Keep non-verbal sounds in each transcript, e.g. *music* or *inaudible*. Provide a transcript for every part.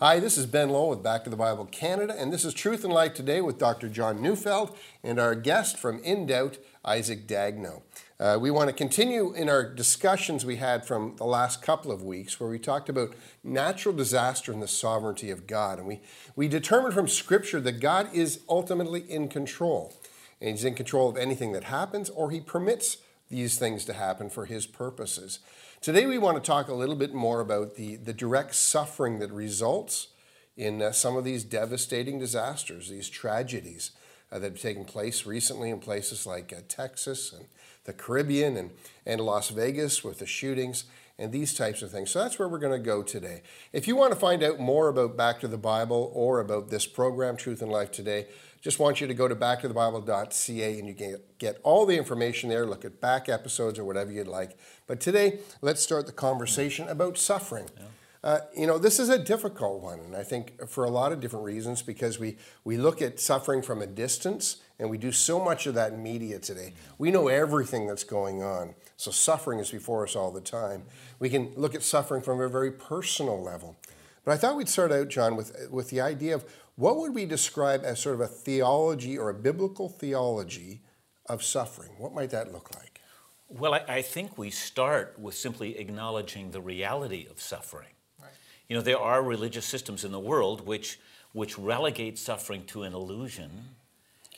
Hi, this is Ben Lowe with Back to the Bible Canada, and this is Truth and Life today with Dr. John Neufeld and our guest from In Doubt, Isaac Dagno. Uh, we want to continue in our discussions we had from the last couple of weeks where we talked about natural disaster and the sovereignty of God. And we, we determined from Scripture that God is ultimately in control. And He's in control of anything that happens, or He permits these things to happen for His purposes. Today, we want to talk a little bit more about the, the direct suffering that results in uh, some of these devastating disasters, these tragedies uh, that have taken place recently in places like uh, Texas and the Caribbean and, and Las Vegas with the shootings and these types of things. So that's where we're going to go today. If you want to find out more about Back to the Bible or about this program, Truth and Life Today, just want you to go to backtothebible.ca and you can get all the information there, look at back episodes or whatever you'd like. But today, let's start the conversation about suffering. Yeah. Uh, you know, this is a difficult one, and I think for a lot of different reasons because we, we look at suffering from a distance and we do so much of that in media today. We know everything that's going on, so suffering is before us all the time. We can look at suffering from a very personal level. But I thought we'd start out, John, with, with the idea of what would we describe as sort of a theology or a biblical theology of suffering? What might that look like? Well, I, I think we start with simply acknowledging the reality of suffering. Right. You know, there are religious systems in the world which, which relegate suffering to an illusion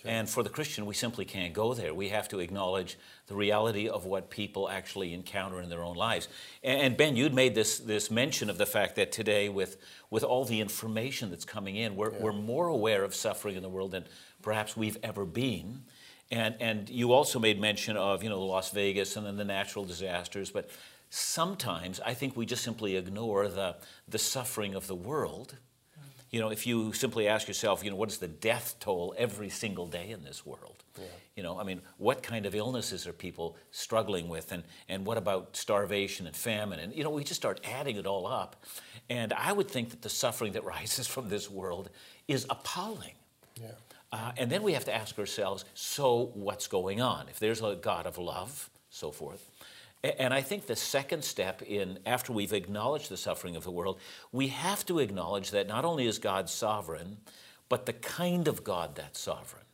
and for the Christian, we simply can't go there. We have to acknowledge the reality of what people actually encounter in their own lives. And Ben, you'd made this, this mention of the fact that today, with, with all the information that's coming in, we're, yeah. we're more aware of suffering in the world than perhaps we've ever been. And, and you also made mention of, you know, Las Vegas and then the natural disasters. But sometimes I think we just simply ignore the, the suffering of the world you know, if you simply ask yourself, you know, what is the death toll every single day in this world? Yeah. You know, I mean, what kind of illnesses are people struggling with? And, and what about starvation and famine? And, you know, we just start adding it all up. And I would think that the suffering that *laughs* rises from this world is appalling. Yeah. Uh, and then we have to ask ourselves so what's going on? If there's a God of love, so forth, and I think the second step in, after we've acknowledged the suffering of the world, we have to acknowledge that not only is God sovereign, but the kind of God that's sovereign.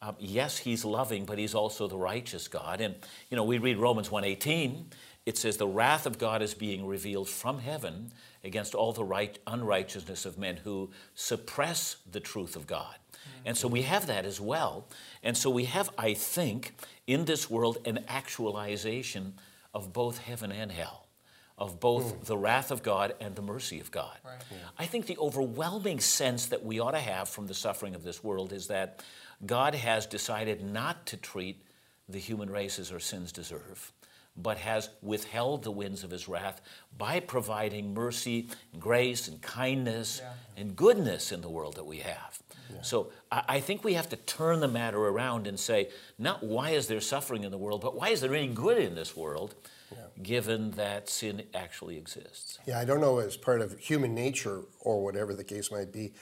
Um, yes, he's loving, but he's also the righteous God. And, you know, we read Romans 1.18, it says, the wrath of God is being revealed from heaven against all the right, unrighteousness of men who suppress the truth of God. And so we have that as well. And so we have, I think, in this world an actualization of both heaven and hell, of both mm. the wrath of God and the mercy of God. Right. Yeah. I think the overwhelming sense that we ought to have from the suffering of this world is that God has decided not to treat the human race as our sins deserve, but has withheld the winds of his wrath by providing mercy, and grace, and kindness yeah. and goodness in the world that we have. Yeah. So I think we have to turn the matter around and say, not why is there suffering in the world, but why is there any good in this world, yeah. given that sin actually exists? Yeah, I don't know as part of human nature or whatever the case might be,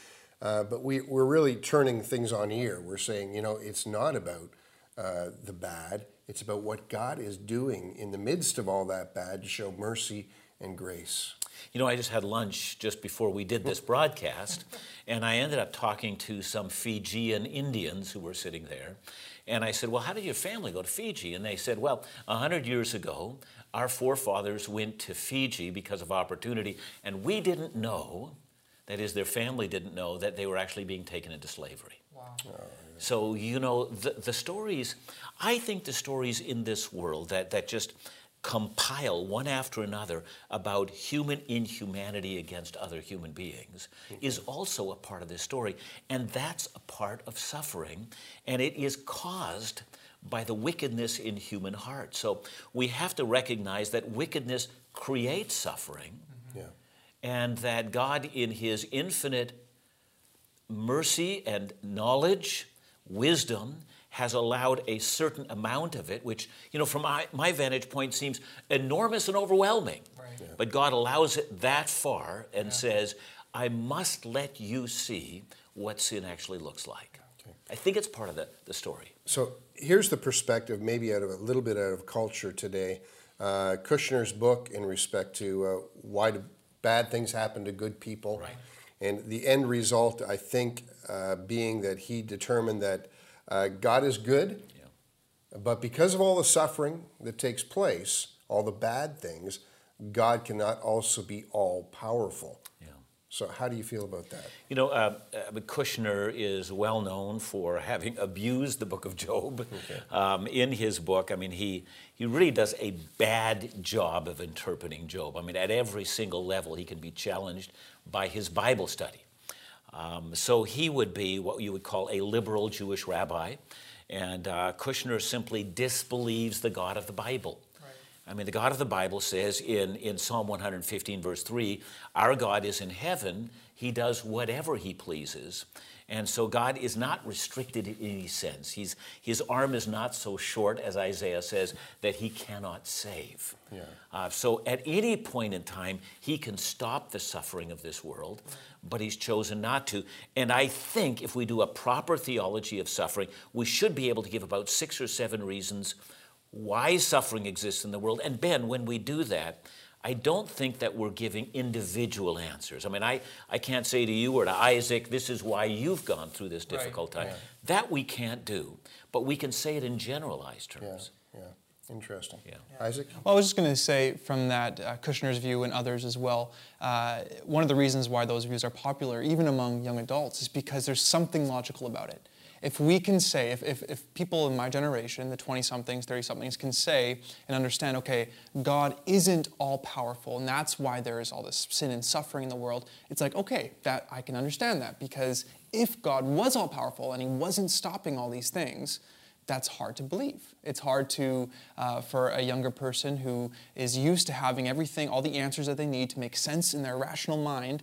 uh, but we, we're really turning things on ear. We're saying, you know, it's not about uh, the bad, it's about what God is doing in the midst of all that bad to show mercy and grace. You know, I just had lunch just before we did this broadcast, and I ended up talking to some Fijian Indians who were sitting there. And I said, Well, how did your family go to Fiji? And they said, Well, 100 years ago, our forefathers went to Fiji because of opportunity, and we didn't know, that is, their family didn't know, that they were actually being taken into slavery. Wow. Oh, so, you know, the, the stories, I think the stories in this world that, that just compile one after another about human inhumanity against other human beings mm-hmm. is also a part of this story. And that's a part of suffering, and it is caused by the wickedness in human hearts. So we have to recognize that wickedness creates suffering, mm-hmm. yeah. and that God, in His infinite mercy and knowledge, wisdom, has allowed a certain amount of it, which, you know, from my, my vantage point seems enormous and overwhelming. Right. Yeah. But God allows it that far and yeah. says, I must let you see what sin actually looks like. Okay. I think it's part of the, the story. So here's the perspective, maybe out of a little bit out of culture today. Uh, Kushner's book in respect to uh, why do bad things happen to good people. Right. And the end result, I think, uh, being that he determined that uh, God is good, yeah. but because of all the suffering that takes place, all the bad things, God cannot also be all powerful. So, how do you feel about that? You know, uh, uh, Kushner is well known for having *laughs* abused the book of Job okay. um, in his book. I mean, he, he really does a bad job of interpreting Job. I mean, at every single level, he can be challenged by his Bible study. Um, so, he would be what you would call a liberal Jewish rabbi, and uh, Kushner simply disbelieves the God of the Bible. I mean, the God of the Bible says in, in Psalm 115, verse 3, Our God is in heaven, He does whatever He pleases. And so God is not restricted in any sense. He's, his arm is not so short, as Isaiah says, that He cannot save. Yeah. Uh, so at any point in time, He can stop the suffering of this world, but He's chosen not to. And I think if we do a proper theology of suffering, we should be able to give about six or seven reasons why suffering exists in the world. And Ben, when we do that, I don't think that we're giving individual answers. I mean, I, I can't say to you or to Isaac, this is why you've gone through this difficult right. time. Yeah. That we can't do, but we can say it in generalized terms. Yeah, yeah. Interesting. Yeah. Isaac? Well, I was just going to say from that uh, Kushner's view and others as well, uh, one of the reasons why those views are popular, even among young adults, is because there's something logical about it if we can say, if, if, if people in my generation, the 20 somethings, 30 somethings, can say and understand, okay, God isn't all powerful, and that's why there is all this sin and suffering in the world, it's like, okay, that I can understand that because if God was all powerful and He wasn't stopping all these things, that's hard to believe. It's hard to, uh, for a younger person who is used to having everything, all the answers that they need to make sense in their rational mind.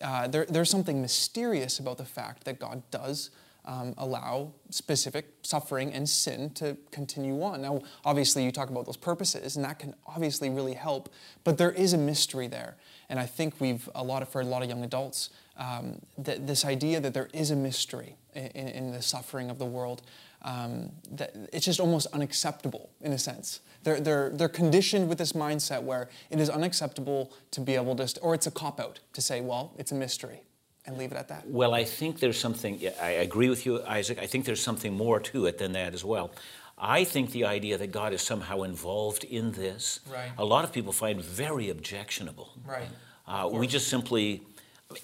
Uh, there, there's something mysterious about the fact that God does um, allow specific suffering and sin to continue on. Now, obviously, you talk about those purposes, and that can obviously really help, but there is a mystery there. And I think we've, a lot of, for a lot of young adults, um, th- this idea that there is a mystery in, in the suffering of the world, um, that it's just almost unacceptable in a sense. They're, they're, they're conditioned with this mindset where it is unacceptable to be able to, or it's a cop out to say, well, it's a mystery and leave it at that? Well, I think there's something, I agree with you, Isaac. I think there's something more to it than that as well. I think the idea that God is somehow involved in this, right. a lot of people find very objectionable. Right. Uh, we just simply,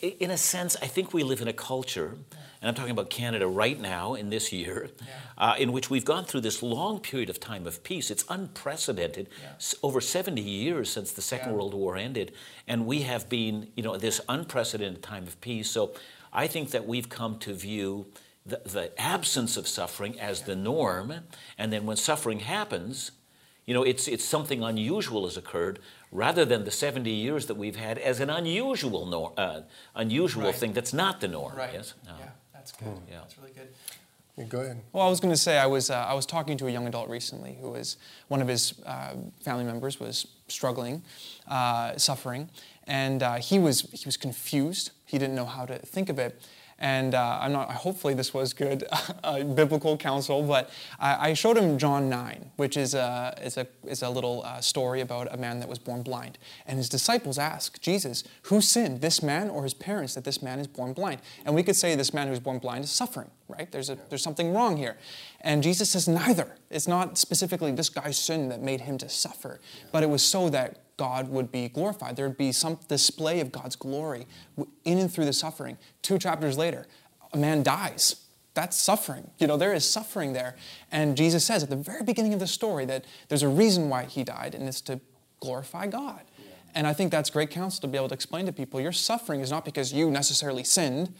in a sense, I think we live in a culture and I'm talking about Canada right now in this year, yeah. uh, in which we've gone through this long period of time of peace. It's unprecedented, yeah. over 70 years since the Second yeah. World War ended, and we have been, you know, this unprecedented time of peace. So I think that we've come to view the, the absence of suffering as the norm, and then when suffering happens, you know, it's, it's something unusual has occurred rather than the 70 years that we've had as an unusual, nor, uh, unusual right. thing that's not the norm. Right. Yes? No. Yeah. That's good. Yeah. That's really good. Yeah, go ahead. Well, I was going to say I was uh, I was talking to a young adult recently who was one of his uh, family members was struggling, uh, suffering, and uh, he was he was confused. He didn't know how to think of it, and uh, I'm not. Hopefully, this was good *laughs* uh, biblical counsel. But I, I, showed him John nine, which is a is a is a little uh, story about a man that was born blind. And his disciples ask Jesus, "Who sinned, this man or his parents, that this man is born blind?" And we could say this man who's born blind is suffering, right? There's a there's something wrong here. And Jesus says neither. It's not specifically this guy's sin that made him to suffer, but it was so that God would be glorified. There would be some display of God's glory in and through the suffering. Two chapters later, a man dies. That's suffering. You know, there is suffering there. And Jesus says at the very beginning of the story that there's a reason why he died, and it's to glorify God. And I think that's great counsel to be able to explain to people your suffering is not because you necessarily sinned,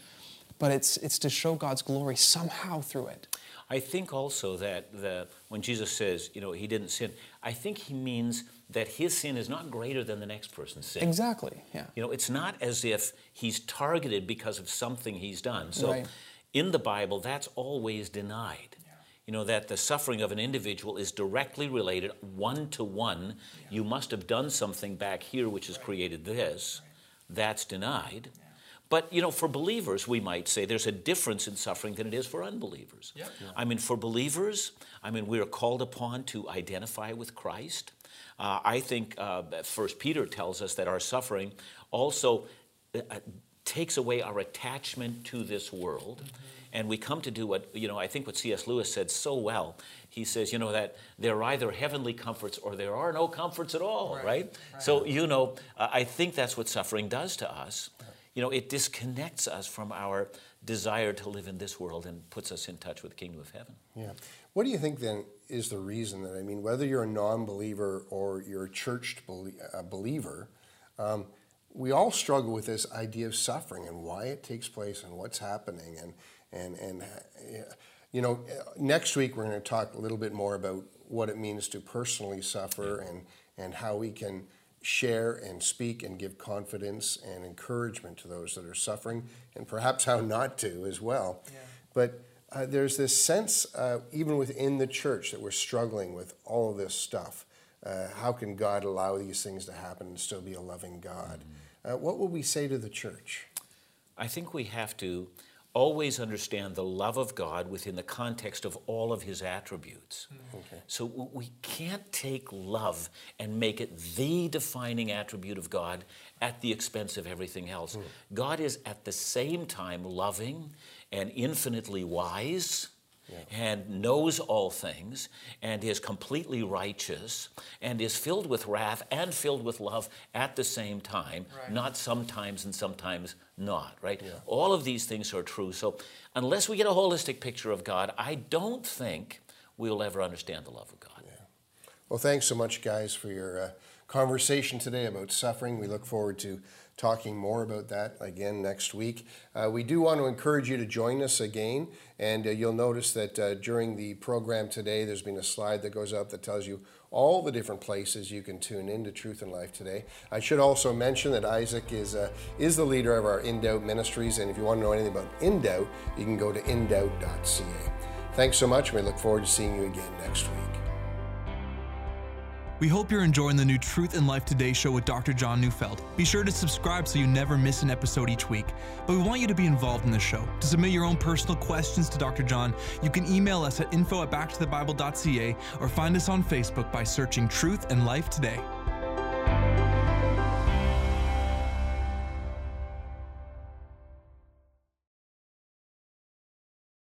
but it's, it's to show God's glory somehow through it. I think also that the, when Jesus says, you know, he didn't sin, I think he means that his sin is not greater than the next person's sin. Exactly, yeah. You know, it's not as if he's targeted because of something he's done. So right. in the Bible, that's always denied. Yeah. You know, that the suffering of an individual is directly related, one to one. You must have done something back here which has right. created this. Right. That's denied. Yeah. But, you know, for believers, we might say there's a difference in suffering than it is for unbelievers. Yep. Yeah. I mean, for believers, I mean, we are called upon to identify with Christ. Uh, I think uh, First Peter tells us that our suffering also uh, takes away our attachment to this world. Mm-hmm. And we come to do what, you know, I think what C.S. Lewis said so well. He says, you know, that there are either heavenly comforts or there are no comforts at all, right? right? right. So, you know, I think that's what suffering does to us. You know, it disconnects us from our desire to live in this world and puts us in touch with the kingdom of heaven. Yeah. What do you think then is the reason that, I mean, whether you're a non believer or you're a churched believer, um, we all struggle with this idea of suffering and why it takes place and what's happening. And, and, and you know, next week we're going to talk a little bit more about what it means to personally suffer and, and how we can share and speak and give confidence and encouragement to those that are suffering and perhaps how not to as well. Yeah. But uh, there's this sense, uh, even within the church, that we're struggling with all of this stuff. Uh, how can God allow these things to happen and still be a loving God? Mm-hmm. Uh, what would we say to the church? I think we have to always understand the love of God within the context of all of his attributes. Okay. So we can't take love and make it the defining attribute of God at the expense of everything else. Mm. God is at the same time loving and infinitely wise yeah. and knows all things and is completely righteous and is filled with wrath and filled with love at the same time, right. not sometimes and sometimes not, right? Yeah. All of these things are true. So, unless we get a holistic picture of God, I don't think we'll ever understand the love of God. Yeah. Well, thanks so much, guys, for your uh, conversation today about suffering. We look forward to talking more about that again next week. Uh, we do want to encourage you to join us again, and uh, you'll notice that uh, during the program today, there's been a slide that goes up that tells you all the different places you can tune into Truth and Life today. I should also mention that Isaac is uh, is the leader of our In Doubt Ministries, and if you want to know anything about In Doubt, you can go to indoubt.ca. Thanks so much, and we look forward to seeing you again next week. We hope you're enjoying the new Truth and Life Today show with Dr. John Neufeld. Be sure to subscribe so you never miss an episode each week. But we want you to be involved in the show. To submit your own personal questions to Dr. John, you can email us at info at backtothebible.ca or find us on Facebook by searching Truth and Life Today.